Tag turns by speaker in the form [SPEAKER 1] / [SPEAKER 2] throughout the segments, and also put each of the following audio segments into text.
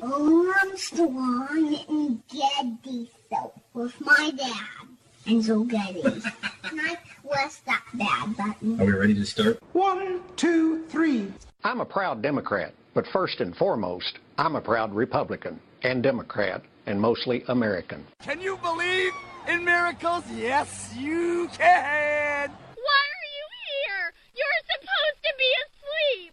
[SPEAKER 1] Daddy? Armstrong and Getty so with my dad. And so Getty. and I press that bad button.
[SPEAKER 2] Are we ready to start?
[SPEAKER 3] One, two, three.
[SPEAKER 4] I'm a proud Democrat, but first and foremost, I'm a proud Republican and Democrat and mostly American.
[SPEAKER 3] Can you believe in miracles? Yes, you can.
[SPEAKER 5] Why are you here? You're supposed to be asleep.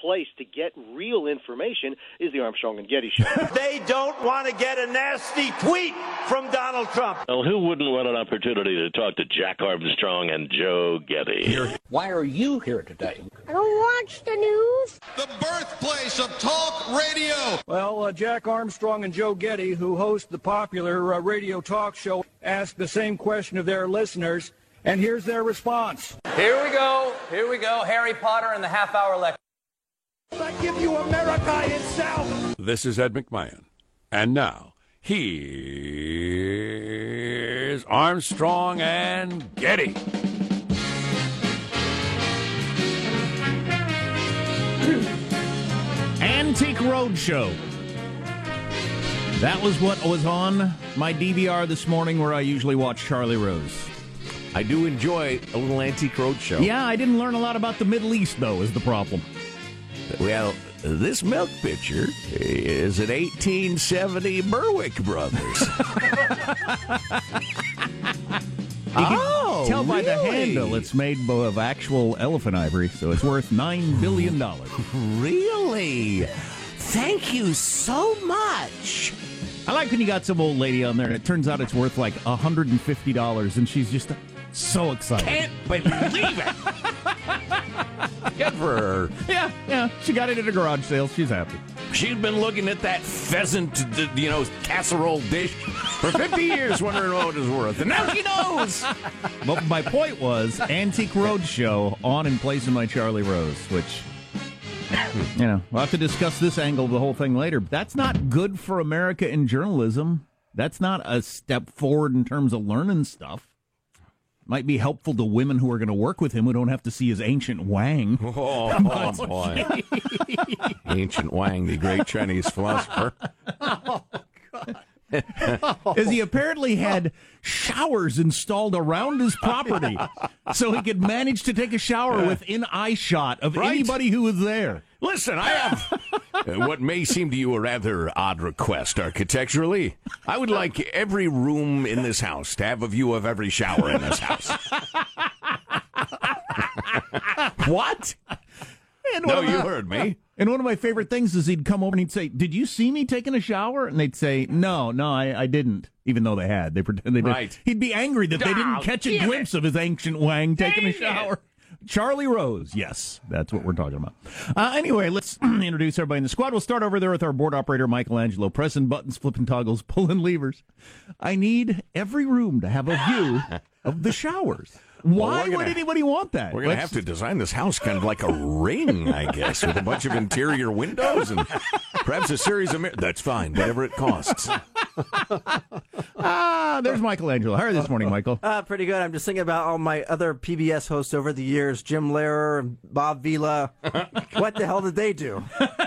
[SPEAKER 6] place to get real information is the Armstrong and Getty show.
[SPEAKER 7] they don't want to get a nasty tweet from Donald Trump.
[SPEAKER 8] Well, who wouldn't want an opportunity to talk to Jack Armstrong and Joe Getty?
[SPEAKER 4] Why are you here today?
[SPEAKER 1] I don't watch the news.
[SPEAKER 9] The birthplace of talk radio.
[SPEAKER 10] Well, uh, Jack Armstrong and Joe Getty, who host the popular uh, radio talk show, asked the same question of their listeners, and here's their response.
[SPEAKER 11] Here we go. Here we go. Harry Potter and the half hour lecture.
[SPEAKER 10] I give you America itself.
[SPEAKER 12] This is Ed McMahon. And now, here's Armstrong and Getty.
[SPEAKER 13] Antique Roadshow. That was what was on my DVR this morning where I usually watch Charlie Rose.
[SPEAKER 14] I do enjoy a little Antique Roadshow.
[SPEAKER 13] Yeah, I didn't learn a lot about the Middle East, though, is the problem.
[SPEAKER 14] Well, this milk pitcher is an 1870 Berwick Brothers.
[SPEAKER 13] You can
[SPEAKER 14] oh,
[SPEAKER 13] tell by the handle it's made of actual elephant ivory, so it's worth $9 billion.
[SPEAKER 14] really? Thank you so much.
[SPEAKER 13] I like when you got some old lady on there and it turns out it's worth like $150 and she's just so excited.
[SPEAKER 14] Can't believe it. Good for her.
[SPEAKER 13] Yeah, yeah. She got it at a garage sale. She's happy.
[SPEAKER 14] She'd been looking at that pheasant, you know, casserole dish for 50 years, wondering what it was worth. And now she knows.
[SPEAKER 13] But my point was Antique Roadshow on in place of my Charlie Rose, which, you know, we'll have to discuss this angle of the whole thing later. But that's not good for America in journalism. That's not a step forward in terms of learning stuff. Might be helpful to women who are going to work with him who don't have to see his ancient Wang.
[SPEAKER 14] Oh, oh boy. Ancient Wang, the great Chinese philosopher.
[SPEAKER 13] Oh, God. As he apparently had showers installed around his property so he could manage to take a shower within eye shot of
[SPEAKER 14] Right.
[SPEAKER 13] anybody who was there.
[SPEAKER 14] Listen, I have what may seem to you a rather odd request architecturally. I would like every room in this house to have a view of every shower in this house. what?
[SPEAKER 13] And
[SPEAKER 14] No, you
[SPEAKER 13] my-
[SPEAKER 14] heard me.
[SPEAKER 13] And one of my favorite things is he'd come over and he'd say, "Did you see me taking a shower?" And they'd say, "No, no, I, I didn't." Even though they had, they pretend they did.
[SPEAKER 14] Right.
[SPEAKER 13] He'd be angry that they didn't catch a
[SPEAKER 14] damn
[SPEAKER 13] glimpse of his ancient Wang taking a
[SPEAKER 14] shower. it.
[SPEAKER 13] Charlie Rose, yes, that's what we're talking about. Uh, anyway, let's introduce everybody in the squad. We'll start over there with our board operator, Michelangelo, pressing buttons, flipping toggles, pulling levers. I need every room to have a view of the showers. Why would
[SPEAKER 14] gonna-
[SPEAKER 13] anybody want that?
[SPEAKER 14] We're going to have to design this house kind of like a ring, I guess, with a bunch of interior windows and perhaps a series of mirrors. That's fine, whatever it costs.
[SPEAKER 13] Ah, there's Michelangelo. How are you this morning, Michael?
[SPEAKER 15] Uh, pretty good. I'm just thinking about all my other PBS hosts over the years Jim Lehrer, and Bob Vila. what the hell did they do?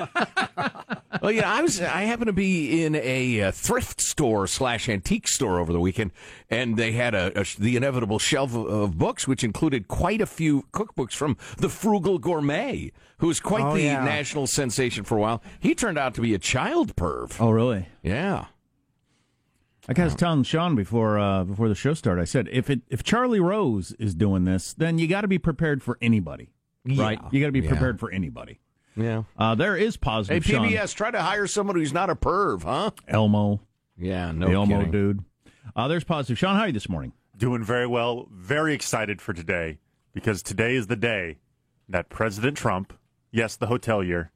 [SPEAKER 14] Well, yeah, I was. I happened to be in a uh, thrift store slash antique store over the weekend, and they had a, a the inevitable shelf of, of books, which included quite a few cookbooks from the Frugal Gourmet, who was quite
[SPEAKER 15] Oh,
[SPEAKER 14] the
[SPEAKER 15] yeah.
[SPEAKER 14] national sensation for a while. He turned out to be a child perv.
[SPEAKER 13] Oh, really?
[SPEAKER 14] Yeah.
[SPEAKER 13] I was telling Sean before uh, before the show started. I said if it if Charlie Rose is doing this, then you got to be prepared for anybody, right? You got to be
[SPEAKER 14] Yeah.
[SPEAKER 13] prepared for anybody.
[SPEAKER 14] Yeah.
[SPEAKER 13] Uh, there is
[SPEAKER 14] Hey,
[SPEAKER 13] positive. Sean.
[SPEAKER 14] PBS, try to hire someone who's not a perv, huh?
[SPEAKER 13] Elmo,
[SPEAKER 14] Yeah, no
[SPEAKER 13] the Elmo
[SPEAKER 14] kidding.
[SPEAKER 13] dude. Uh, there's positive. Sean, how are you this morning?
[SPEAKER 16] Doing very well. Very excited for today because today is the day that President Trump, yes, the hotelier,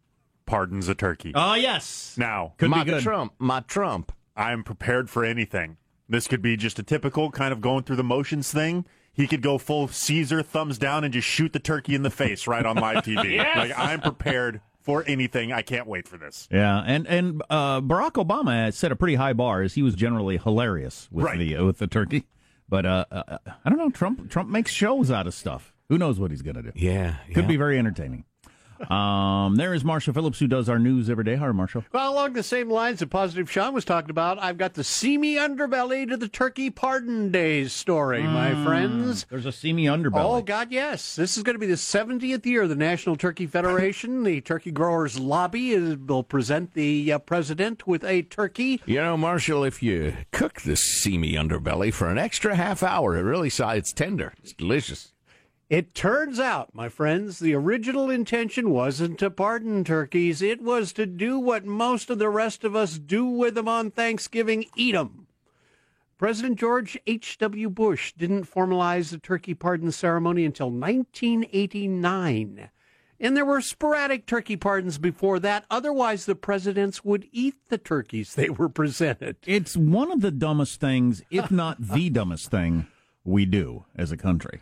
[SPEAKER 16] pardons a turkey.
[SPEAKER 13] Oh yes,
[SPEAKER 16] now,
[SPEAKER 13] could
[SPEAKER 14] my
[SPEAKER 13] be good.
[SPEAKER 14] Trump, my Trump.
[SPEAKER 16] I am prepared for anything. This could be just a typical kind of going through the motions thing. he could go full Caesar thumbs down and just shoot the turkey in the face right on live TV.
[SPEAKER 13] Yes!
[SPEAKER 16] Like I'm prepared for anything. I can't wait for this.
[SPEAKER 13] Yeah, and and uh, Barack Obama set a pretty high bar, as he was generally hilarious with
[SPEAKER 16] Right.
[SPEAKER 13] the with the turkey. But uh, uh, I don't know. Trump Trump makes shows out of stuff. Who knows what he's going to do?
[SPEAKER 14] Yeah,
[SPEAKER 13] could
[SPEAKER 14] yeah.
[SPEAKER 13] be very entertaining. Um, there is Marshall Phillips, who does our news every day. Hi, Marshall.
[SPEAKER 2] Well, along the same lines that Positive Sean was talking about, I've got the seamy underbelly to the Turkey Pardon Days story, my
[SPEAKER 13] Mm,
[SPEAKER 2] friends.
[SPEAKER 13] There's a seamy underbelly.
[SPEAKER 2] Oh, God, yes. This is going to be the 70th year of the National Turkey Federation. the Turkey Growers Lobby is, will present the uh, president with a turkey.
[SPEAKER 14] You know, Marshall, if you cook this seamy underbelly for an extra half hour, it really si- it's tender. It's delicious.
[SPEAKER 2] It turns out, my friends, the original intention wasn't to pardon turkeys. It was to do what most of the rest of us do with them on Thanksgiving eat them. President George H.W. Bush didn't formalize the turkey pardon ceremony until 1989. And there were sporadic turkey pardons before that. Otherwise, the presidents would eat the turkeys they were presented.
[SPEAKER 13] It's one of the dumbest things, if not the dumbest thing, we do as a country.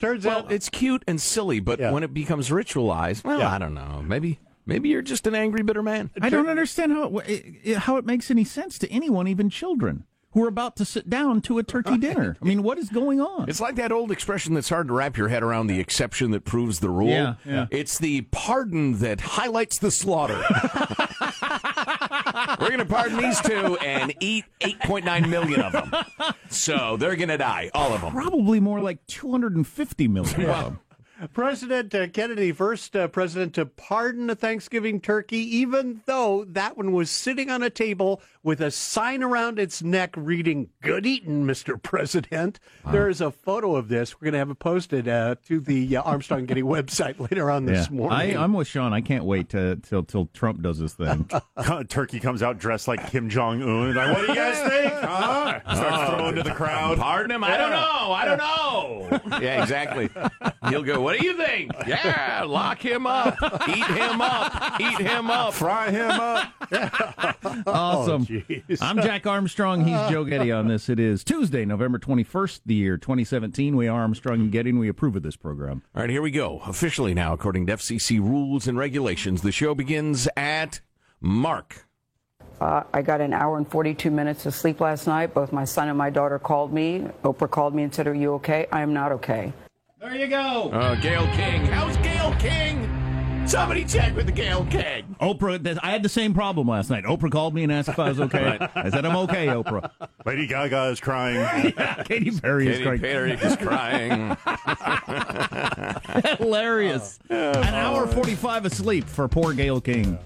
[SPEAKER 2] Turns
[SPEAKER 14] well,
[SPEAKER 2] out
[SPEAKER 14] it's cute and silly, but when it becomes ritualized, well,
[SPEAKER 13] Yeah.
[SPEAKER 14] I don't know. Maybe maybe you're just an angry, bitter man.
[SPEAKER 13] I don't understand how it, it, how it makes any sense to anyone, even children, who are about to sit down to a turkey dinner. I mean, what is going on?
[SPEAKER 14] It's like that old expression that's hard to wrap your head around the exception that proves the rule.
[SPEAKER 13] Yeah, yeah.
[SPEAKER 14] It's the pardon that highlights the slaughter. We're going to pardon these two and eat 8.9 million of them. So they're going to die, all of them.
[SPEAKER 13] Probably more like 250 million of them.
[SPEAKER 2] President uh, Kennedy, first uh, president to pardon a Thanksgiving turkey, even though that one was sitting on a table with a sign around its neck reading, Good eating, Mr. President. There is a photo of this. We're going to have it posted uh, to the uh, Armstrong Getty website later on this
[SPEAKER 13] Yeah.
[SPEAKER 2] morning.
[SPEAKER 13] I, I'm with Sean. I can't wait to, till till Trump does his thing.
[SPEAKER 16] Turkey comes out dressed like Kim Jong Un. Like, what do you guys think? Huh? Starts throwing to the crowd.
[SPEAKER 14] Pardon him? I don't know. I don't know. yeah, exactly. He'll go, What do you think? Yeah, lock him up. Eat him up. Eat him up.
[SPEAKER 16] Fry him up.
[SPEAKER 13] Awesome. I'm Jack Armstrong. He's Joe Getty on this. It is Tuesday, November 21st, the year 2017. We are Armstrong and Getty, and we approve of this program.
[SPEAKER 14] All right, here we go. Officially now, according to FCC rules and regulations, the show begins at Mark.
[SPEAKER 17] Uh, I got an hour and 42 minutes of sleep last night. Both my son and my daughter called me. Oprah called me and said, Are you okay? I am not okay.
[SPEAKER 13] There you go.
[SPEAKER 14] Uh, Gayle King. How's Gayle King? Somebody check with the Gayle King.
[SPEAKER 13] Oprah, I had the same problem last night. Oprah called me and asked if I was okay. I said, I'm okay, Oprah.
[SPEAKER 16] Lady Gaga is crying.
[SPEAKER 13] Katy Perry is
[SPEAKER 14] Katy
[SPEAKER 13] crying.
[SPEAKER 14] Perry is crying.
[SPEAKER 13] Hilarious. An hour 45 asleep for poor Gayle King.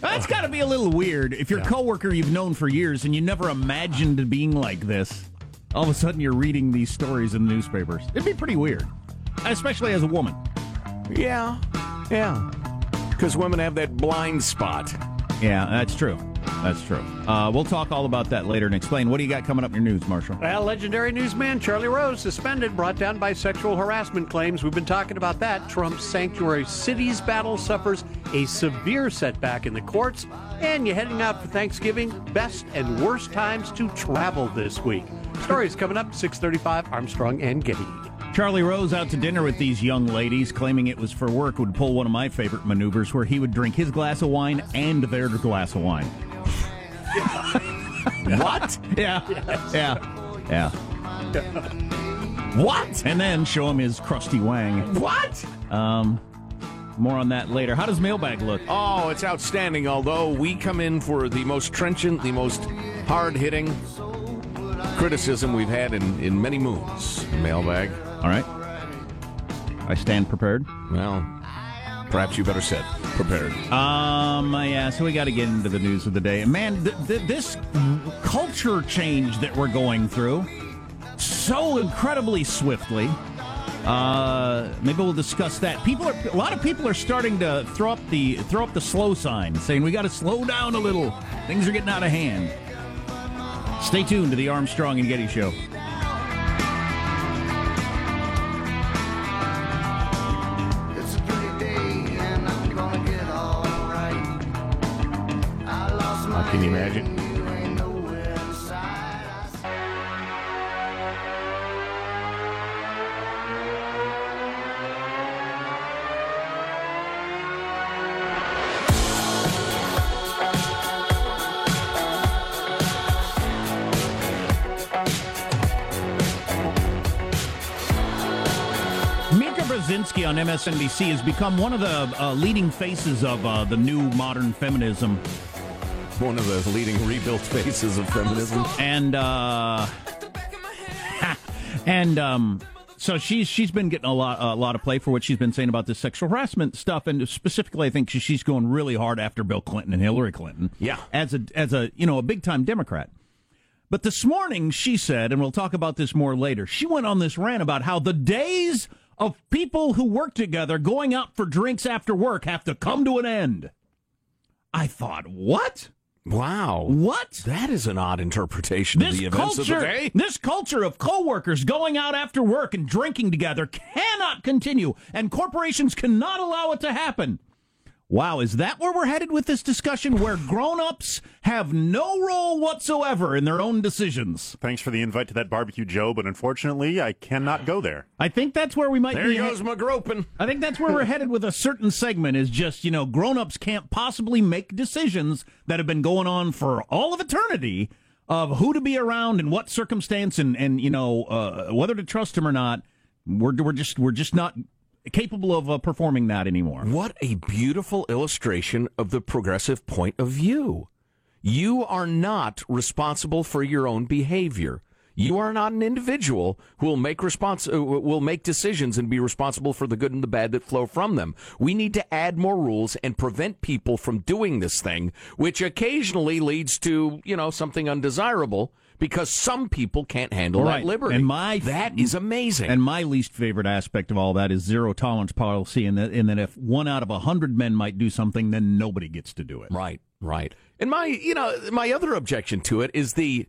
[SPEAKER 13] That's got to be a little weird. If your coworker you've known for years and you never imagined being like this, all of a sudden you're reading these stories in the newspapers. It'd be pretty weird, especially as a woman.
[SPEAKER 14] yeah, yeah. Because women have that blind spot.
[SPEAKER 13] Yeah, that's true. That's true. Uh, we'll talk all about that later and explain. What do you got coming up in your news, Marshall?
[SPEAKER 2] Well, legendary newsman Charlie Rose suspended, brought down by sexual harassment claims. We've been talking about that. Trump's sanctuary cities battle suffers a severe setback in the courts. And you're heading out for Thanksgiving. Best and worst times to travel this week. Stories coming up 635 Armstrong and Getty.
[SPEAKER 13] Charlie Rose out to dinner with these young ladies, claiming it was for work, would pull one of my favorite maneuvers where he would drink his glass of wine and their glass of wine.
[SPEAKER 14] What?
[SPEAKER 13] Yeah. Yeah. Yeah.
[SPEAKER 14] What?
[SPEAKER 13] And then show him his crusty wang.
[SPEAKER 14] What?
[SPEAKER 13] Um, more on that later. How does mailbag look?
[SPEAKER 14] Oh, it's outstanding. Although we come in for the most trenchant, the most hard hitting criticism we've had in, in many moons. Mailbag.
[SPEAKER 13] All right. I stand prepared.
[SPEAKER 14] Well, perhaps you better sit prepared.
[SPEAKER 13] Um, yeah, so we got to get into the news of the day. Man, th- th- this culture change that we're going through so incredibly swiftly. Uh, maybe we'll discuss that. People are a lot of people are starting to throw up the throw up the slow sign, saying we got to slow down a little. Things are getting out of hand. Stay tuned to the Armstrong and Getty Show. MSNBC has become one of the uh, leading faces of uh, the new modern feminism.
[SPEAKER 14] One of the leading rebuilt faces of feminism.
[SPEAKER 13] And uh, and um, so she's she's been getting a lot a lot of play for what she's been saying about this sexual harassment stuff, and specifically, I think she's going really hard after Bill Clinton and Hillary Clinton.
[SPEAKER 14] Yeah.
[SPEAKER 13] as a as a you know a big time Democrat. But this morning, she said, and we'll talk about this more later. She went on this rant about how the days of people who work together going out for drinks after work have to come to an end. I thought, what?
[SPEAKER 14] Wow.
[SPEAKER 13] What?
[SPEAKER 14] That is an odd interpretation
[SPEAKER 13] This
[SPEAKER 14] of the events
[SPEAKER 13] culture,
[SPEAKER 14] of the day.
[SPEAKER 13] this culture of coworkers going out after work and drinking together cannot continue, and corporations cannot allow it to happen. Wow, is that where we're headed with this discussion? Where grown-ups have no role whatsoever in their own decisions?
[SPEAKER 16] Thanks for the invite to that barbecue, Joe, but unfortunately, I cannot go there.
[SPEAKER 13] I think that's where we might
[SPEAKER 14] There
[SPEAKER 13] be.
[SPEAKER 14] goes McGropin.
[SPEAKER 13] I think that's where we're headed with a certain segment is just, you know, grown-ups can't possibly make decisions that have been going on for all of eternity of who to be around and what circumstance and, and you know, uh, whether to trust him or not. We're, we're just we're just not capable of uh, performing that anymore.
[SPEAKER 14] What a beautiful illustration of the progressive point of view. You are not responsible for your own behavior. You are not an individual who will make respons- uh, will make decisions and be responsible for the good and the bad that flow from them. We need to add more rules and prevent people from doing this thing, which occasionally leads to you know something undesirable because some people can't handle
[SPEAKER 13] Right.
[SPEAKER 14] that liberty.
[SPEAKER 13] And my
[SPEAKER 14] that is amazing.
[SPEAKER 13] And my least favorite aspect of all that is zero tolerance policy, and that, and that if one out of a hundred men might do something, then nobody gets to do it.
[SPEAKER 14] Right, right. And my, you know, my other objection to it is the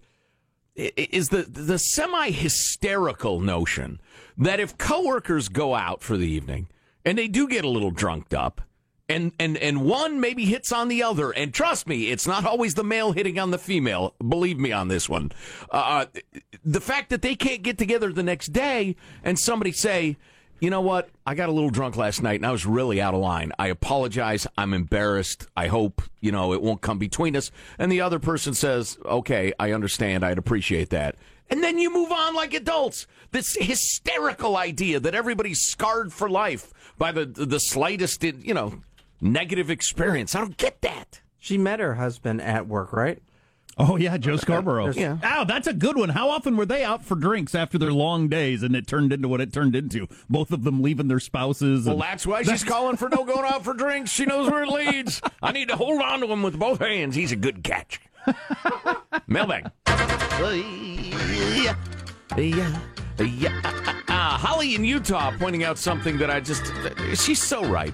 [SPEAKER 14] is the the semi hysterical notion that if coworkers go out for the evening and they do get a little drunked up and and and one maybe hits on the other and trust me it's not always the male hitting on the female believe me on this one uh, the fact that they can't get together the next day and somebody say you know what? I got a little drunk last night and I was really out of line. I apologize. I'm embarrassed. I hope, you know, it won't come between us. And the other person says, okay, I understand. I'd appreciate that. And then you move on like adults. This hysterical idea that everybody's scarred for life by the, the slightest, you know, negative experience. I don't get that.
[SPEAKER 15] She met her husband at work, right?
[SPEAKER 13] Oh yeah, Joe Scarborough.
[SPEAKER 15] Yeah.
[SPEAKER 13] Oh, that's a good one. How often were they out for drinks after their long days, and it turned into what it turned into? Both of them leaving their spouses.
[SPEAKER 14] Well, that's why she's calling for no going out for drinks. She knows where it leads. I need to hold on to him with both hands. He's a good catch. Mailbag. Yeah. Yeah. Yeah. Uh, Holly in Utah pointing out something that I just. She's so right.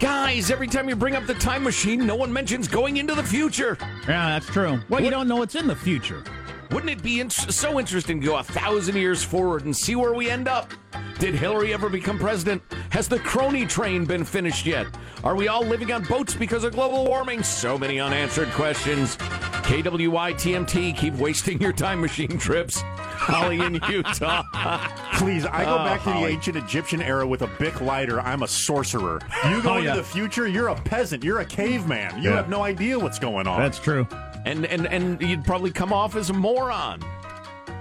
[SPEAKER 14] Guys, every time you bring up the time machine, no one mentions going into the future.
[SPEAKER 13] Yeah, that's true. Well, you don't know what's in the future.
[SPEAKER 14] Wouldn't it be in- so interesting to go a thousand years forward and see where we end up? Did Hillary ever become president? Has the crony train been finished yet? Are we all living on boats because of global warming? So many unanswered questions. KWY TMT, keep wasting your time machine trips. Holly in Utah.
[SPEAKER 16] Please, I go
[SPEAKER 14] Oh,
[SPEAKER 16] back to the ancient Egyptian era with a Bic lighter. I'm a sorcerer. You go
[SPEAKER 13] Oh,
[SPEAKER 16] into
[SPEAKER 13] yeah.
[SPEAKER 16] the future, you're a peasant. You're a caveman. You
[SPEAKER 13] Yeah.
[SPEAKER 16] have no idea what's going on.
[SPEAKER 13] That's true.
[SPEAKER 14] And, and, and you'd probably come off as a moron.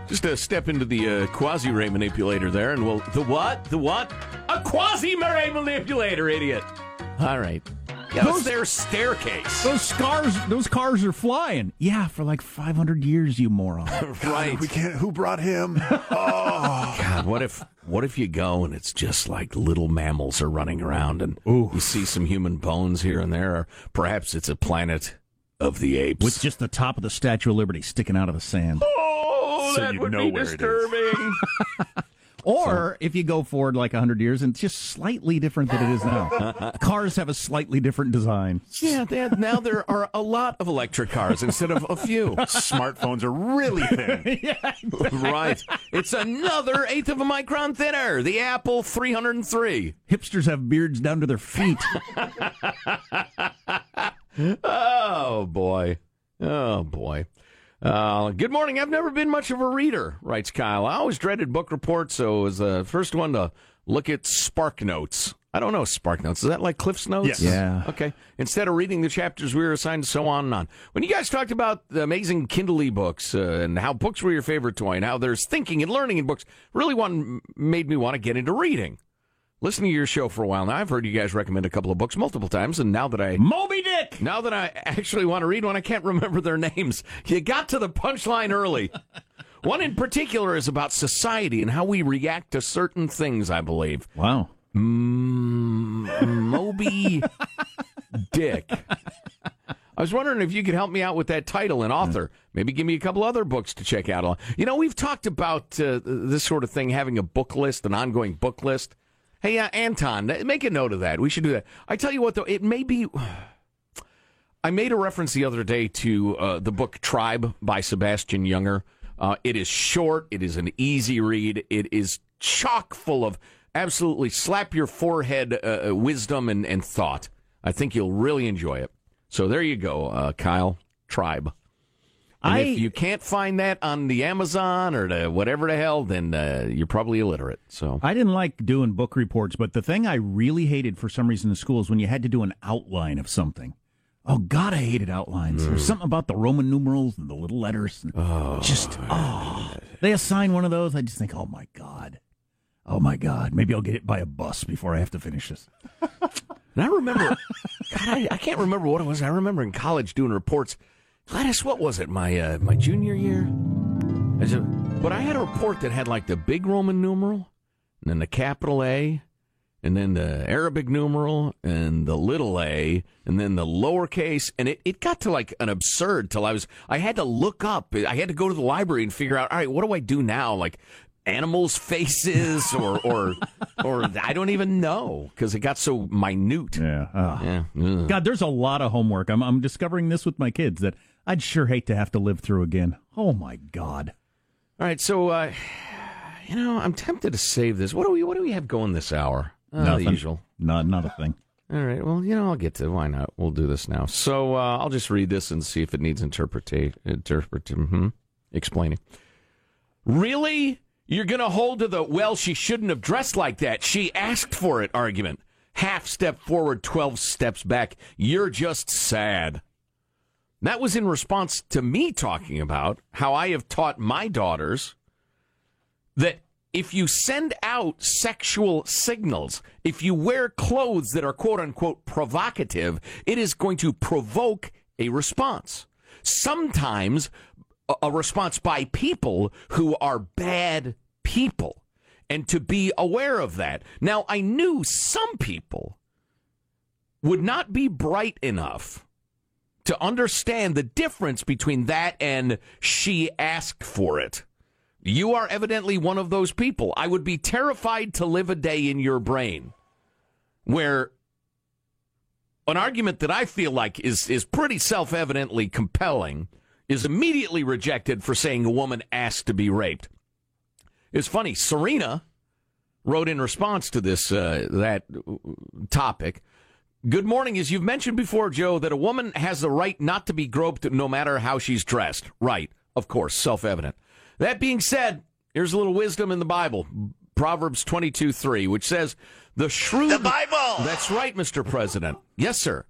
[SPEAKER 14] Just a step into the uh, quasi ray manipulator there, and we'll. The what? The what? A quasi ray manipulator, idiot. All right. Yeah, that's
[SPEAKER 13] Those-
[SPEAKER 14] their staircase.
[SPEAKER 13] Those scars, those cars are flying. Yeah, for like 500 years, you moron.
[SPEAKER 14] right.
[SPEAKER 16] we can't. Who brought him? oh.
[SPEAKER 14] God, what if what if you go and it's just like little mammals are running around and you see some human bones here and there, or perhaps it's a planet of the apes.
[SPEAKER 13] With just the top of the Statue of Liberty sticking out of the sand.
[SPEAKER 14] oh,
[SPEAKER 16] So
[SPEAKER 14] that would
[SPEAKER 16] know
[SPEAKER 14] be disturbing.
[SPEAKER 13] Or if you go forward like 100 years and it's just slightly different than it is now. Cars have a slightly different design.
[SPEAKER 14] yeah, Dad, now there are a lot of electric cars instead of a few.
[SPEAKER 16] Smartphones are really thin.
[SPEAKER 14] Yeah, right. It's another eighth of a micron thinner. The Apple 303.
[SPEAKER 13] Hipsters have beards down to their feet.
[SPEAKER 14] Oh boy. Oh boy. Uh, good morning. I've never been much of a reader, writes Kyle. I always dreaded book reports, so I was the first one to look at Spark Notes. I don't know Spark Notes. Is that like Cliff's Notes?
[SPEAKER 16] Yes.
[SPEAKER 13] Yeah.
[SPEAKER 14] Okay. Instead of reading the chapters we were assigned, so on and on. When you guys talked about the amazing Kindle books uh, and how books were your favorite toy and how there's thinking and learning in books, really one made me want to get into reading. Listening to your show for a while now. I've heard you guys recommend a couple of books multiple times, and now that I
[SPEAKER 13] Moby Dick.
[SPEAKER 14] Now that I actually want to read one, I can't remember their names. You got to the punchline early. one in particular is about society and how we react to certain things. I believe.
[SPEAKER 13] Wow.
[SPEAKER 14] Mm, Moby Dick. I was wondering if you could help me out with that title and author. Maybe give me a couple other books to check out. You know, we've talked about uh, this sort of thing, having a book list, an ongoing book list. Hey, uh, Anton, make a note of that. We should do that. I tell you what, though, it may be. I made a reference the other day to uh, the book Tribe by Sebastian Junger. Uh, it is short, it is an easy read, it is chock full of absolutely slap your forehead uh, wisdom and, and thought. I think you'll really enjoy it. So there you go, uh, Kyle. Tribe. And
[SPEAKER 13] I-
[SPEAKER 14] if you can't find that on the Amazon or the whatever the hell, then uh, you're probably illiterate. So
[SPEAKER 13] I didn't like doing book reports, but the thing I really hated for some reason in school is when you had to do an outline of something. Oh God, I hated outlines. There's something about the Roman numerals and the little letters. And
[SPEAKER 14] Oh,
[SPEAKER 13] just oh, they assign one of those. I just think, oh my God, oh my God. Maybe I'll get it by a bus before I have to finish this.
[SPEAKER 14] And I remember, God, I, I can't remember what it was. I remember in college doing reports. Gladys, what was it? My uh, my junior year. I said- but I had a report that had like the big Roman numeral, and then the capital A, and then the Arabic numeral, and the little a, and then the lowercase, and it, it got to like an absurd till I was I had to look up. I had to go to the library and figure out. All right, what do I do now? Like animals' faces, or or or I don't even know because it got so minute.
[SPEAKER 13] Yeah. Oh.
[SPEAKER 14] Yeah.
[SPEAKER 13] God, there's a lot of homework. I'm I'm discovering this with my kids that I'd sure hate to have to live through again. Oh my God.
[SPEAKER 14] All right, so uh, you know, I'm tempted to save this. What do we what do we have going this hour? Uh,
[SPEAKER 13] Nothing.
[SPEAKER 14] The usual.
[SPEAKER 13] Not not a thing.
[SPEAKER 14] All right. Well, you know, I'll get to why not. We'll do this now. So uh, I'll just read this and see if it needs interpretation. Interpret. hmm explaining. Really, you're going to hold to the well? She shouldn't have dressed like that. She asked for it. Argument. Half step forward, twelve steps back. You're just sad. That was in response to me talking about how I have taught my daughters that if you send out sexual signals, if you wear clothes that are quote unquote provocative, it is going to provoke a response. Sometimes a- response by people who are bad people. And to be aware of that. Now, I knew some people would not be bright enough to understand the difference between that and she asked for it. You are evidently one of those people. I would be terrified to live a day in your brain where an argument that I feel like is is pretty self-evidently compelling is immediately rejected for saying a woman asked to be raped. It's funny. Serena wrote in response to this uh, that topic. Good morning. As you've mentioned before, Joe, that a woman has the right not to be groped no matter how she's dressed. Right. Of course, self evident. That being said, here's a little wisdom in the Bible Proverbs 22 3, which says, The shrewd. The
[SPEAKER 9] Bible!
[SPEAKER 14] That's right, Mr. President. Yes, sir.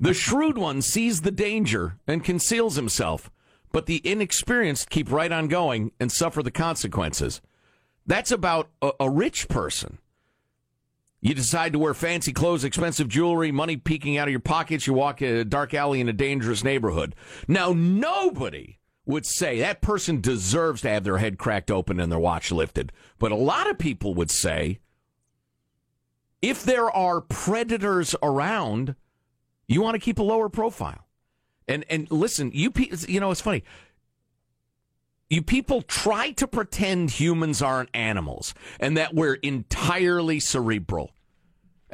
[SPEAKER 14] The shrewd one sees the danger and conceals himself, but the inexperienced keep right on going and suffer the consequences. That's about a, a rich person. You decide to wear fancy clothes, expensive jewelry, money peeking out of your pockets. You walk a dark alley in a dangerous neighborhood. Now, nobody would say that person deserves to have their head cracked open and their watch lifted. But a lot of people would say if there are predators around, you want to keep a lower profile. And and listen, you pe- you know it's funny. You people try to pretend humans aren't animals and that we're entirely cerebral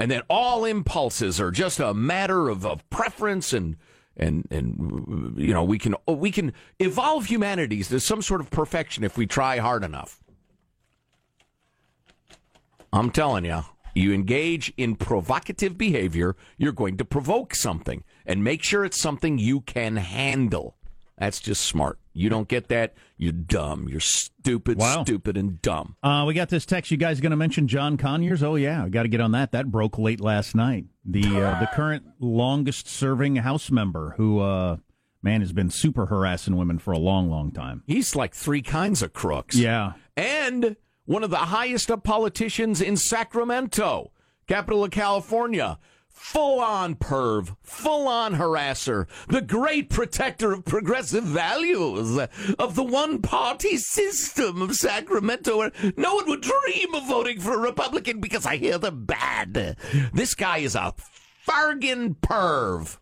[SPEAKER 14] and that all impulses are just a matter of, of preference and and and you know we can we can evolve humanities to some sort of perfection if we try hard enough. I'm telling you, you engage in provocative behavior, you're going to provoke something and make sure it's something you can handle. That's just smart. You don't get that, you're dumb. You're stupid,
[SPEAKER 13] Wow.
[SPEAKER 14] stupid, and dumb.
[SPEAKER 13] Uh, we got this text. You guys going to mention John Conyers? Oh yeah, we got to get on that. That broke late last night. The uh, the current longest serving House member who uh, man has been super harassing women for a long, long time.
[SPEAKER 14] He's like three kinds of crooks.
[SPEAKER 13] Yeah.
[SPEAKER 14] And one of the highest up politicians in Sacramento, capital of California. Full on perv, full on harasser, the great protector of progressive values of the one party system of Sacramento where no one would dream of voting for a Republican because I hear they're bad. This guy is a fargan perv.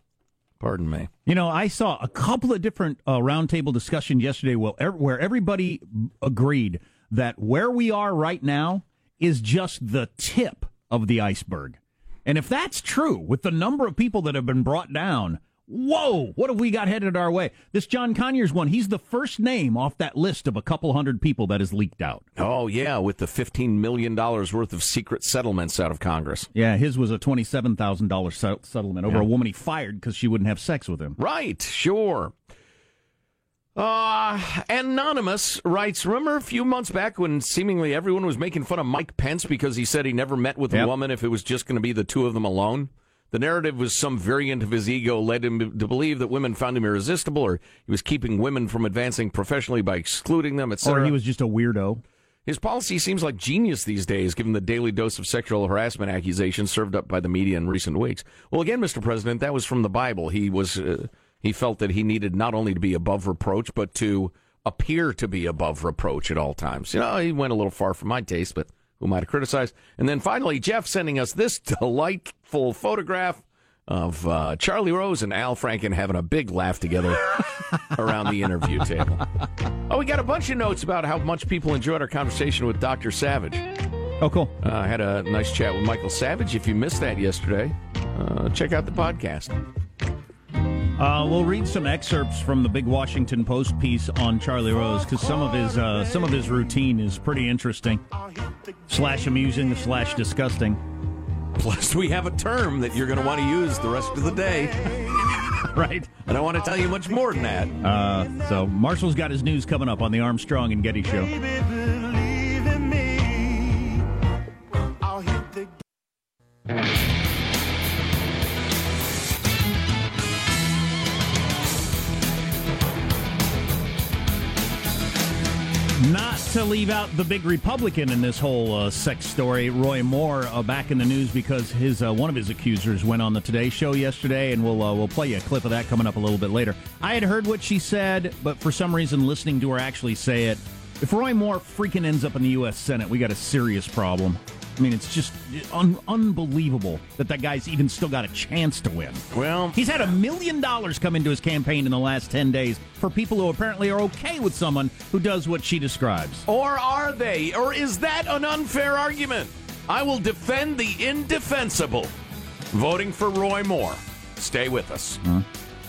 [SPEAKER 14] Pardon me.
[SPEAKER 13] You know, I saw a couple of different uh, roundtable discussions yesterday where everybody agreed that where we are right now is just the tip of the iceberg. And if that's true, with the number of people that have been brought down, whoa, what have we got headed our way? This John Conyers one, he's the first name off that list of a couple hundred people that is leaked out.
[SPEAKER 14] Oh, yeah, with the $15 million worth of secret settlements out of Congress.
[SPEAKER 13] Yeah, his was a $27,000 settlement over
[SPEAKER 14] Yeah.
[SPEAKER 13] a woman he fired because she wouldn't have sex with him.
[SPEAKER 14] Right, sure. Uh, Anonymous writes Remember a few months back when seemingly everyone was making fun of Mike Pence because he said he never met with a woman if it was just going to be the two of them alone? The narrative was some variant of his ego led him to believe that women found him irresistible or he was keeping women from advancing professionally by excluding them, etc.
[SPEAKER 13] Or he was just a weirdo.
[SPEAKER 14] His policy seems like genius these days, given the daily dose of sexual harassment accusations served up by the media in recent weeks. Well, again, Mr. President, that was from the Bible. He was uh, he felt that he needed not only to be above reproach, but to appear to be above reproach at all times. You know, he went a little far for my taste, but who might have criticized? And then finally, Jeff sending us this delightful photograph of uh, Charlie Rose and Al Franken having a big laugh together around the interview table. Oh, we got a bunch of notes about how much people enjoyed our conversation with Dr. Savage.
[SPEAKER 13] Oh, cool.
[SPEAKER 14] Uh, I had a nice chat with Michael Savage. If you missed that yesterday, uh, check out the podcast.
[SPEAKER 13] Uh, we'll read some excerpts from the big Washington Post piece on Charlie Rose because some of his uh, some of his routine is pretty interesting, slash amusing, slash disgusting.
[SPEAKER 14] Plus, we have a term that you're going to want to use the rest of the day.
[SPEAKER 13] right.
[SPEAKER 14] I don't want to tell you much more than that.
[SPEAKER 13] Uh, so Marshall's got his news coming up on the Armstrong and Getty Show. Leave out the big Republican in this whole uh, sex story, Roy Moore, uh, back in the news because his uh, one of his accusers went on the Today Show yesterday, and we'll uh, we'll play you a clip of that coming up a little bit later. I had heard what she said, but for some reason, listening to her actually say it, if Roy Moore freaking ends up in the U.S. Senate, we got a serious problem. I mean, it's just un- unbelievable that that guy's even still got a chance to win.
[SPEAKER 14] Well,
[SPEAKER 13] He's had a million dollars come into his campaign in the last 10 days for people who apparently are okay with someone who does what she describes.
[SPEAKER 14] Or are they? Or is that an unfair argument? I will defend the indefensible. Voting for Roy Moore. Stay with us.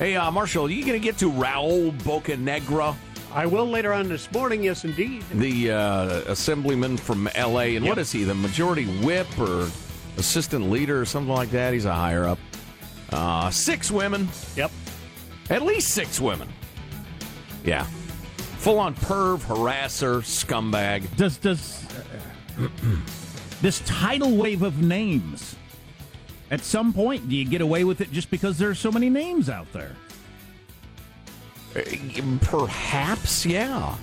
[SPEAKER 14] Hey, uh, Marshall, are you going to get to Raul Bocanegra?
[SPEAKER 2] I will later on this morning, yes, indeed.
[SPEAKER 14] the uh, assemblyman from L.A. And what
[SPEAKER 2] Yep.
[SPEAKER 14] is he? The majority whip or assistant leader or something like that? He's a higher up. Uh, six women.
[SPEAKER 2] Yep.
[SPEAKER 14] At least six women. Yeah. Full on perv, harasser, scumbag.
[SPEAKER 13] Does does this tidal wave of names? At some point, do you get away with it just because there are so many names out there?
[SPEAKER 14] Uh, Perhaps, yeah.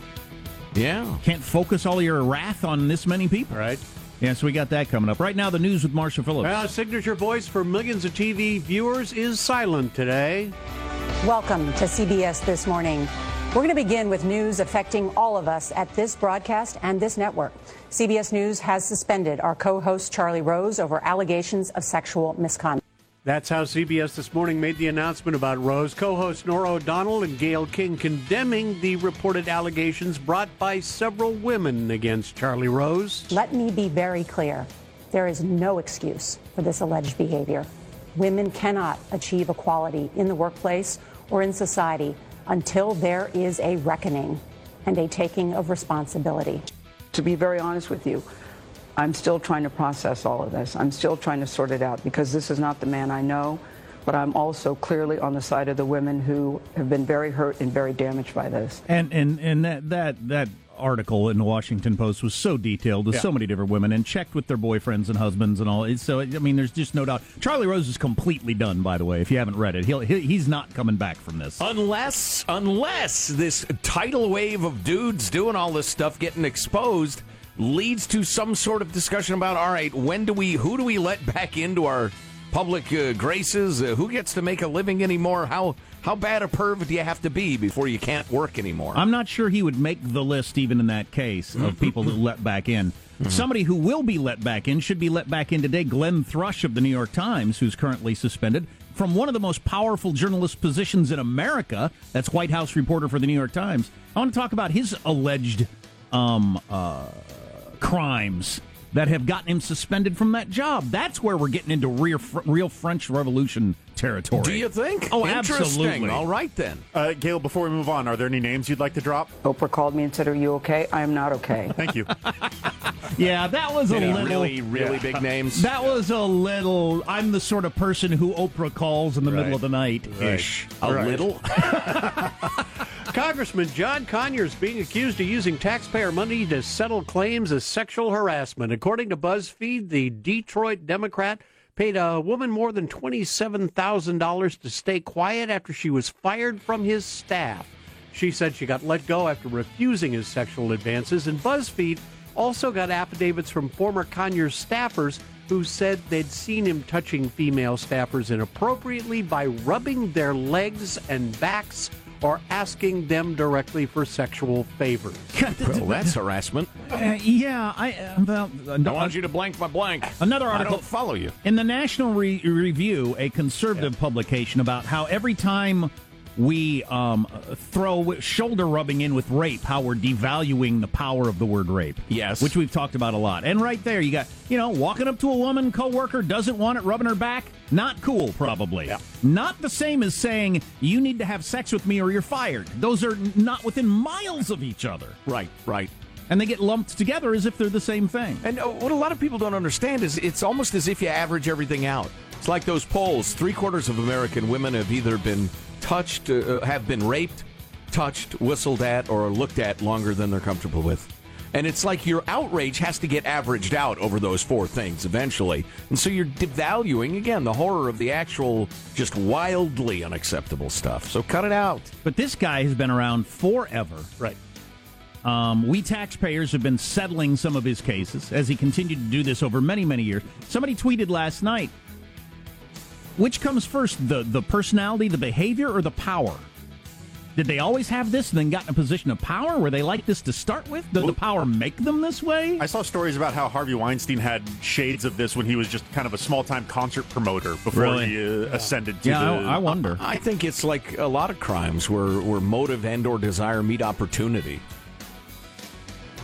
[SPEAKER 14] Yeah.
[SPEAKER 13] Can't focus all your wrath on this many people.
[SPEAKER 2] Right.
[SPEAKER 13] Yeah, so we got that coming up. Right now, the news with Marshall Phillips.
[SPEAKER 2] Well, a signature voice for millions of TV viewers is silent today.
[SPEAKER 18] Welcome to CBS This Morning. We're going to begin with news affecting all of us at this broadcast and this network. CBS News has suspended our co host Charlie Rose over allegations of sexual misconduct.
[SPEAKER 2] That's how CBS this morning made the announcement about Rose. Co hosts Norah O'Donnell and Gayle King condemning the reported allegations brought by several women against Charlie Rose.
[SPEAKER 18] Let me be very clear there is no excuse for this alleged behavior. Women cannot achieve equality in the workplace or in society until there is a reckoning and a taking of responsibility.
[SPEAKER 17] To be very honest with you, I'm still trying to process all of this. I'm still trying to sort it out because this is not the man I know, but I'm also clearly on the side of the women who have been very hurt and very damaged by this.
[SPEAKER 13] And and and that that that article in the Washington Post was so detailed with
[SPEAKER 14] Yeah.
[SPEAKER 13] so many different women and checked with their boyfriends and husbands and all. So I mean, there's just no doubt. Charlie Rose is completely done. By the way, if you haven't read it, he'll he, he's not coming back from this.
[SPEAKER 14] Unless, unless this tidal wave of dudes doing all this stuff getting exposed leads to some sort of discussion about all right, when do we, who do we let back into our public uh, graces? Uh, who gets to make a living anymore? How how bad a perv do you have to be before you can't work anymore?
[SPEAKER 13] I'm not sure he would make the list even in that case of people who let back in. Somebody who will be let back in should be let back in today. Glenn Thrush of the New York Times, who's currently suspended from one of the most powerful journalist positions in America. That's White House reporter for the New York Times. I want to talk about his alleged um, uh, crimes that have gotten him suspended from that job. That's where we're getting into real, real French Revolution territory.
[SPEAKER 14] Do you think?
[SPEAKER 13] Oh, absolutely.
[SPEAKER 14] All right then.
[SPEAKER 16] Uh, Gayle, before we move on, are there any names you'd like to drop?
[SPEAKER 17] Oprah called me and said, Are you okay? I am not okay.
[SPEAKER 16] Thank you.
[SPEAKER 13] Yeah, that was a
[SPEAKER 14] Any
[SPEAKER 13] little
[SPEAKER 14] really, really big names.
[SPEAKER 13] That was a little. I'm the sort of person who Oprah calls in the middle of the night.
[SPEAKER 14] Ish. A
[SPEAKER 2] Right.
[SPEAKER 14] little.
[SPEAKER 2] Congressman John Conyers being accused of using taxpayer money to settle claims of sexual harassment. According to BuzzFeed, the Detroit Democrat paid a woman more than $27,000 to stay quiet after she was fired from his staff. She said she got let go after refusing his sexual advances, and BuzzFeed also got affidavits from former Conyers staffers who said they'd seen him touching female staffers inappropriately by rubbing their legs and backs or asking them directly for sexual favors.
[SPEAKER 14] well, that's harassment.
[SPEAKER 13] Uh, yeah, I. Uh, well, uh,
[SPEAKER 14] I want you to blank my blank.
[SPEAKER 13] Another
[SPEAKER 14] I
[SPEAKER 13] article.
[SPEAKER 14] don't follow you.
[SPEAKER 13] In the National Re- Review, a conservative publication about how every time we um, throw shoulder rubbing in with rape, how we're devaluing the power of the word rape.
[SPEAKER 14] Yes.
[SPEAKER 13] Which we've talked about a lot. And right there, you got, you know, walking up to a woman coworker, doesn't want it rubbing her back. Not cool, probably. Not the same as saying, you need to have sex with me or you're fired. Those are not within miles of each other.
[SPEAKER 14] Right, right.
[SPEAKER 13] And they get lumped together as if they're the same thing.
[SPEAKER 14] And uh, what a lot of people don't understand is it's almost as if you average everything out. It's like those polls. Three quarters of American women have either been touched, uh, have been raped, touched, whistled at, or looked at longer than they're comfortable with. And it's like your outrage has to get averaged out over those four things eventually. And so you're devaluing, again, the horror of the actual, just wildly unacceptable stuff. So cut it out.
[SPEAKER 13] But this guy has been around forever.
[SPEAKER 2] Right.
[SPEAKER 13] Um, we taxpayers have been settling some of his cases as he continued to do this over many, many years. Somebody tweeted last night which comes first, the, the personality, the behavior, or the power? Did they always have this and then got in a position of power? Were they like this to start with? Did the power make them this way?
[SPEAKER 16] I saw stories about how Harvey Weinstein had shades of this when he was just kind of a small time concert promoter before
[SPEAKER 13] Really?
[SPEAKER 16] he uh, ascended to
[SPEAKER 13] Yeah,
[SPEAKER 16] the.
[SPEAKER 13] I, I wonder.
[SPEAKER 14] I think it's like a lot of crimes where, where motive and or desire meet opportunity.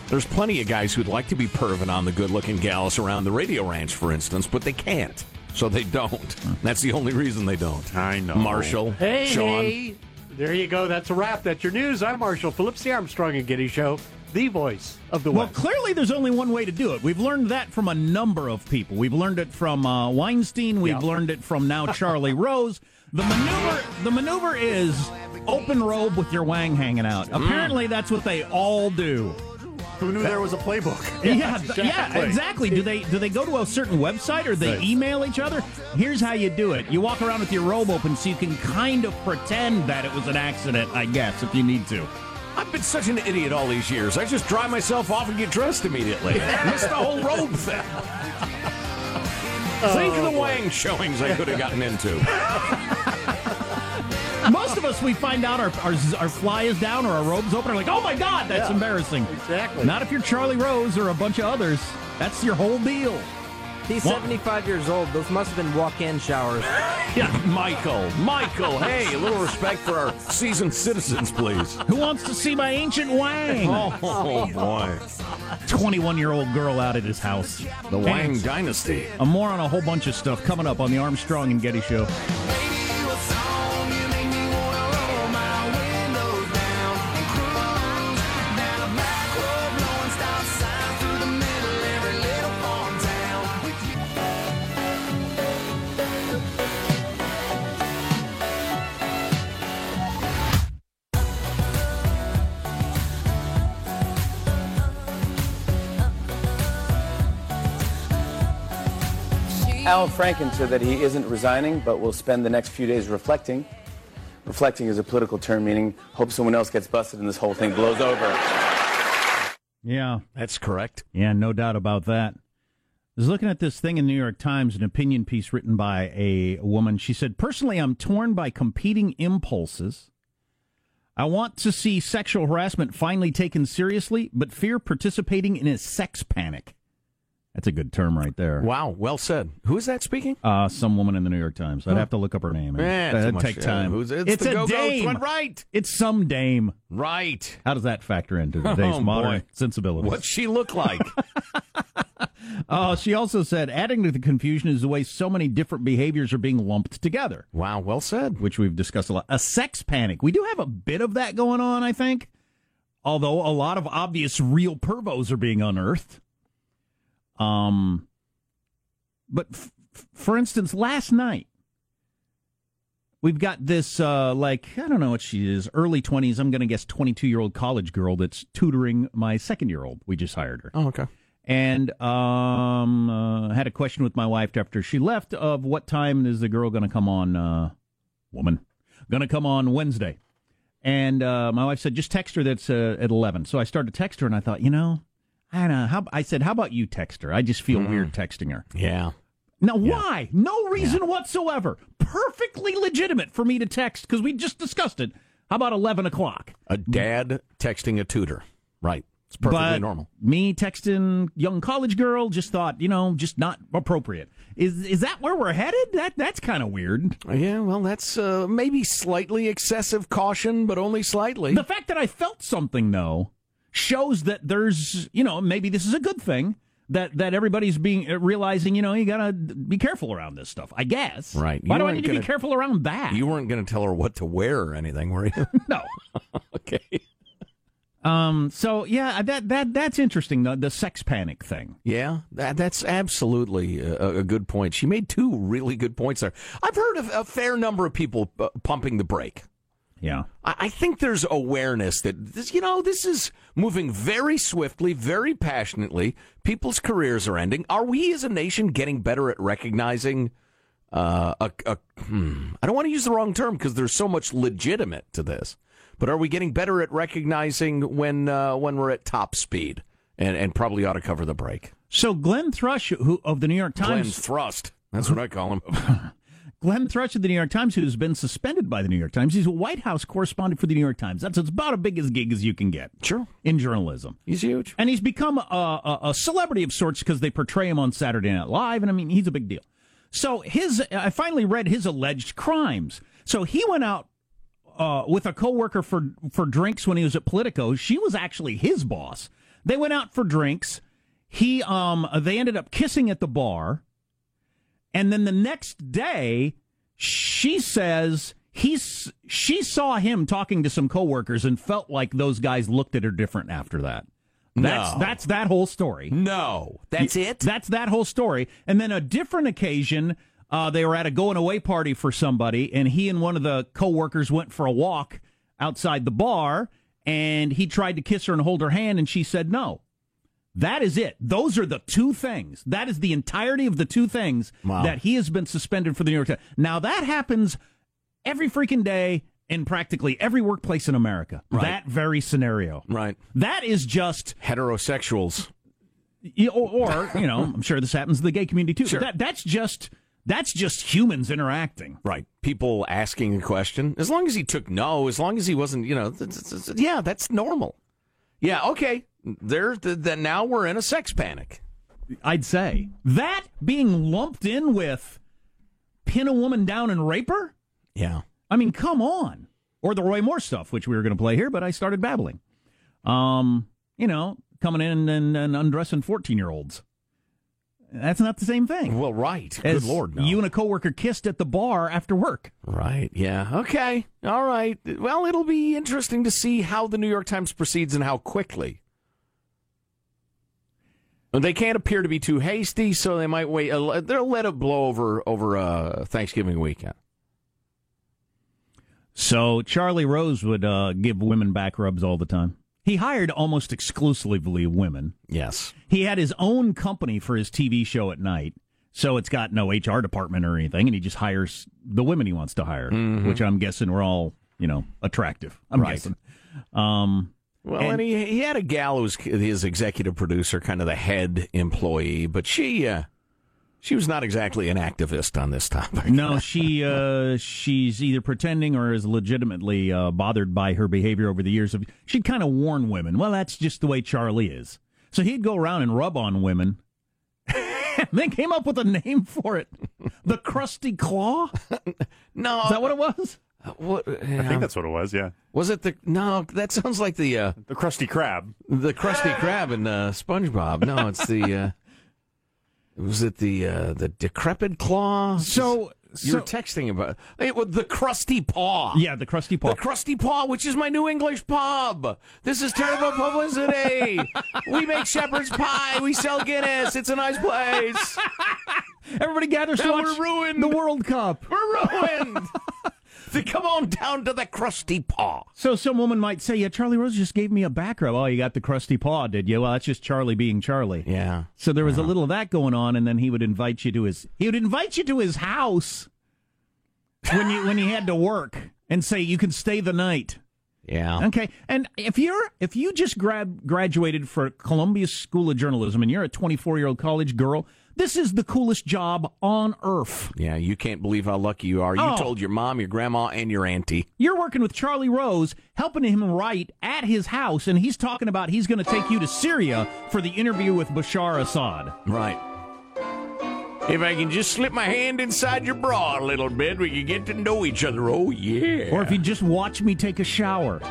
[SPEAKER 14] There's plenty of guys who'd like to be perving on the good-looking gals around the radio ranch, for instance, but they can't, so they don't. That's the only reason they don't.
[SPEAKER 16] I know.
[SPEAKER 14] Marshall,
[SPEAKER 2] Hey,
[SPEAKER 14] Sean.
[SPEAKER 2] hey, there you go. That's a wrap. That's your news. I'm Marshall Phillips, the Armstrong and Getty Show, the voice of the
[SPEAKER 13] Well,
[SPEAKER 2] West.
[SPEAKER 13] clearly there's only one way to do it. We've learned that from a number of people. We've learned it from uh, Weinstein. We've
[SPEAKER 2] Yeah.
[SPEAKER 13] learned it from now Charlie Rose. The maneuver, the maneuver is open robe with your wang hanging out.
[SPEAKER 2] Mm.
[SPEAKER 13] Apparently, that's what they all do.
[SPEAKER 16] Who knew there was a playbook?
[SPEAKER 13] Yeah, th- yeah, exactly. Do they do they go to a certain website or they
[SPEAKER 16] Right.
[SPEAKER 13] email each other? Here's how you do it: you walk around with your robe open, so you can kind of pretend that it was an accident. I guess if you need to.
[SPEAKER 14] I've been such an idiot all these years. I just dry myself off and get dressed immediately. Missed the whole robe thing. Oh, Think of the wang showings I could have gotten into.
[SPEAKER 13] Most of us, we find out our, our our fly is down or our robe's open. We're like, oh my god, that's
[SPEAKER 2] Yeah,
[SPEAKER 13] embarrassing.
[SPEAKER 2] exactly.
[SPEAKER 13] Not if you're Charlie Rose or a bunch of others. That's your whole deal.
[SPEAKER 15] He's
[SPEAKER 13] Well-
[SPEAKER 15] 75 years old. Those must have been walk-in showers.
[SPEAKER 14] Yeah, Michael. Michael, hey, a little respect for our seasoned citizens, please.
[SPEAKER 13] Who wants to see my ancient wang?
[SPEAKER 14] Oh, boy.
[SPEAKER 13] 21 year old girl out at his house.
[SPEAKER 14] The Wang
[SPEAKER 13] And
[SPEAKER 14] Dynasty.
[SPEAKER 13] uh, more on a whole bunch of stuff coming up on the Armstrong and Getty Show.
[SPEAKER 19] Franken said that he isn't resigning, but will spend the next few days reflecting. Reflecting is a political term meaning hope someone else gets busted and this whole thing blows over.
[SPEAKER 13] Yeah.
[SPEAKER 14] That's correct.
[SPEAKER 13] Yeah, no doubt about that. I was looking at this thing in the New York Times, an opinion piece written by a woman. She said, Personally, I'm torn by competing impulses. I want to see sexual harassment finally taken seriously, but fear participating in a sex panic. That's a good term right there.
[SPEAKER 14] Wow, well said. Who is that speaking?
[SPEAKER 13] Uh, some woman in the New York Times. I'd
[SPEAKER 14] Oh.
[SPEAKER 13] have to look up her name.
[SPEAKER 14] Eh, too
[SPEAKER 13] That'd take time.
[SPEAKER 14] who's- it's the
[SPEAKER 13] a
[SPEAKER 14] go-go
[SPEAKER 13] dame.
[SPEAKER 14] one, right.
[SPEAKER 13] It's some dame.
[SPEAKER 14] Right.
[SPEAKER 13] How does that factor into today's
[SPEAKER 14] Oh,
[SPEAKER 13] modern
[SPEAKER 14] boy.
[SPEAKER 13] sensibilities?
[SPEAKER 14] What's she look like?
[SPEAKER 13] Uh, she also said, adding to the confusion is the way so many different behaviors are being lumped together.
[SPEAKER 14] Wow, well said.
[SPEAKER 13] Which we've discussed a lot. A sex panic. We do have a bit of that going on, I think. Although a lot of obvious real pervos are being unearthed. Um, but f- for instance, last night we've got this uh, like I don't know what she is, early twenties. I'm going to guess 22 year old college girl that's tutoring my second year old. We just hired her
[SPEAKER 14] Oh, okay.
[SPEAKER 13] and um, uh, had a question with my wife after she left of what time is the girl going to come on, uh, woman, going to come on Wednesday. And uh, my wife said, just text her that's uh, at 11. So I started to text her, and I thought, you know, I don't know. How, I said, how about you text her? I just feel weird texting her.
[SPEAKER 14] Yeah.
[SPEAKER 13] Now, why? No reason whatsoever. Perfectly legitimate for me to text because we just discussed it. How about 11 o'clock?
[SPEAKER 14] A dad texting a tutor. Right. It's perfectly
[SPEAKER 13] but
[SPEAKER 14] normal.
[SPEAKER 13] Me texting young college girl just thought, you know, just not appropriate. Is is that where we're headed? That that's kind of weird.
[SPEAKER 14] Yeah, well, that's uh, maybe slightly excessive caution, but only slightly.
[SPEAKER 13] The fact that I felt something though shows that there's, you know, maybe this is a good thing that that everybody's being uh, realizing, you know, you got to be careful around this stuff. I guess.
[SPEAKER 14] Right.
[SPEAKER 13] Why
[SPEAKER 14] You
[SPEAKER 13] do I need to
[SPEAKER 14] gonna-
[SPEAKER 13] be careful around that?
[SPEAKER 14] You weren't going to tell her what to wear or anything, were you?
[SPEAKER 13] no.
[SPEAKER 14] okay.
[SPEAKER 13] Um. So yeah, that that that's interesting. The the sex panic thing.
[SPEAKER 14] Yeah, that, that's absolutely a, a good point. She made two really good points there. I've heard of a fair number of people uh, pumping the brake.
[SPEAKER 13] Yeah.
[SPEAKER 14] I, I think there's awareness that this, you know, this is moving very swiftly, very passionately. People's careers are ending. Are we as a nation getting better at recognizing? Uh, a, a, hmm, I don't want to use the wrong term because there's so much legitimate to this. But are we getting better at recognizing when uh, when we're at top speed and, and probably ought to cover the brake?
[SPEAKER 13] So Glenn Thrush, who of the New York
[SPEAKER 14] Glenn
[SPEAKER 13] Times,
[SPEAKER 14] Thrust. That's what I call him.
[SPEAKER 13] Glenn Thrush of the New York Times, who's been suspended by the New York Times. He's a White House correspondent for the New York Times. That's it's about as big as gig as you can get.
[SPEAKER 14] Sure.
[SPEAKER 13] In journalism.
[SPEAKER 14] He's huge.
[SPEAKER 13] And he's become a, a, a celebrity of sorts because they portray him on Saturday Night Live. And I mean, he's a big deal. So his, I finally read his alleged crimes. So he went out uh, with a coworker for for drinks when he was at Politico. She was actually his boss. They went out for drinks. He um they ended up kissing at the bar. And then the next day, she says he's she saw him talking to some coworkers and felt like those guys looked at her different after that. That's
[SPEAKER 14] No.
[SPEAKER 13] that's that whole story.
[SPEAKER 14] No, that's it.
[SPEAKER 13] That's that whole story. And then a different occasion, uh, they were at a going away party for somebody, and he and one of the coworkers went for a walk outside the bar, and he tried to kiss her and hold her hand, and she said no. That is it. Those are the two things. That is the entirety of the two things
[SPEAKER 14] Wow.
[SPEAKER 13] that he has been suspended for the New York Times. Now that happens every freaking day in practically every workplace in America.
[SPEAKER 14] Right.
[SPEAKER 13] That very scenario.
[SPEAKER 14] Right.
[SPEAKER 13] That is just
[SPEAKER 14] Heterosexuals.
[SPEAKER 13] or, you know, I'm sure this happens in the gay community too.
[SPEAKER 14] Sure.
[SPEAKER 13] That that's just that's just humans interacting.
[SPEAKER 14] Right. People asking a question. As long as he took no, as long as he wasn't, you know, yeah, that's normal. Yeah, okay. There, that now we're in a sex panic.
[SPEAKER 13] I'd say that being lumped in with pin a woman down and rape her.
[SPEAKER 14] Yeah.
[SPEAKER 13] I mean, come on. Or the Roy Moore stuff, which we were going to play here, but I started babbling. Um, you know, coming in and, and undressing 14 year olds. That's not the same thing.
[SPEAKER 14] Well, right.
[SPEAKER 13] As
[SPEAKER 14] Good lord, no.
[SPEAKER 13] You and a coworker kissed at the bar after work.
[SPEAKER 14] Right. Yeah. Okay. All right. Well, it'll be interesting to see how the New York Times proceeds and how quickly. They can't appear to be too hasty, so they might wait. They'll let it blow over over uh, Thanksgiving weekend.
[SPEAKER 13] So Charlie Rose would uh, give women back rubs all the time. He hired almost exclusively women.
[SPEAKER 14] Yes.
[SPEAKER 13] He had his own company for his TV show at night, so it's got no HR department or anything, and he just hires the women he wants to hire,
[SPEAKER 14] Mhm.
[SPEAKER 13] which I'm guessing were all you know attractive. I'm
[SPEAKER 14] Right.
[SPEAKER 13] guessing. Um,
[SPEAKER 14] Well, and, he he had a gal who was his executive producer, kind of the head employee, but she uh, she was not exactly an activist on this topic.
[SPEAKER 13] no, she uh, she's either pretending or is legitimately uh, bothered by her behavior over the years. Of she'd kind of warn women. Well, that's just the way Charlie is. So he'd go around and rub on women. and then came up with a name for it, the crusty Claw.
[SPEAKER 14] no,
[SPEAKER 13] is that what it was?
[SPEAKER 14] Uh, what,
[SPEAKER 16] I think that's what it was. Yeah.
[SPEAKER 14] Was it the? No, that sounds like the uh,
[SPEAKER 16] the Krusty Krab.
[SPEAKER 14] The Krusty Krab and uh, SpongeBob. No, it's the. Uh, was it the uh, the decrepit claw?
[SPEAKER 13] So
[SPEAKER 14] you were texting about it was the crusty paw.
[SPEAKER 13] Yeah, the crusty paw.
[SPEAKER 14] The crusty paw, which is my new English pub. This is terrible publicity. we make shepherd's pie. We sell Guinness. It's a nice place.
[SPEAKER 13] Everybody gathers to
[SPEAKER 14] Now
[SPEAKER 13] watch
[SPEAKER 14] we're ruined.
[SPEAKER 13] the World Cup.
[SPEAKER 14] We're ruined. Then come on down to the crusty paw.
[SPEAKER 13] So some woman might say, "Yeah, Charlie Rose just gave me a back rub." Oh, you got the crusty paw, did you? Well, that's just Charlie being Charlie.
[SPEAKER 14] Yeah.
[SPEAKER 13] So there was a little of that going on, and then he would invite you to his he would invite you to his house when you when he had to work and say you can stay the night.
[SPEAKER 14] Yeah.
[SPEAKER 13] Okay. And if you're if you just grab graduated for Columbia School of Journalism and you're a 24 year old college girl, this is the coolest job on earth.
[SPEAKER 14] Yeah, you can't believe how lucky you are. You
[SPEAKER 13] Oh.
[SPEAKER 14] told your mom, your grandma, and your auntie.
[SPEAKER 13] You're working with Charlie Rose, helping him write at his house, and he's talking about he's going to take you to Syria for the interview with Bashar Assad.
[SPEAKER 14] Right. If I can just slip my hand inside your bra a little bit, we can get to know each other. Oh, yeah.
[SPEAKER 13] Or if you just watch me take a shower.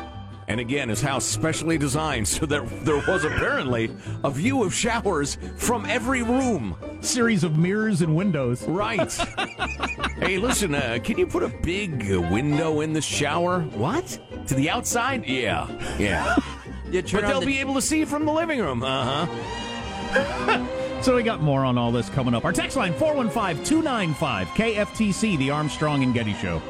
[SPEAKER 14] And again, his house specially designed so that there was apparently a view of showers from every room.
[SPEAKER 13] Series of mirrors and windows.
[SPEAKER 14] Right. hey, listen, uh, can you put a big uh, window in the shower? What? To the outside? Yeah. Yeah. but they'll
[SPEAKER 15] the-
[SPEAKER 14] be able to see from the living room. Uh huh.
[SPEAKER 13] So we got more on all this coming up. Our text line 415 295 KFTC, the Armstrong and Getty Show.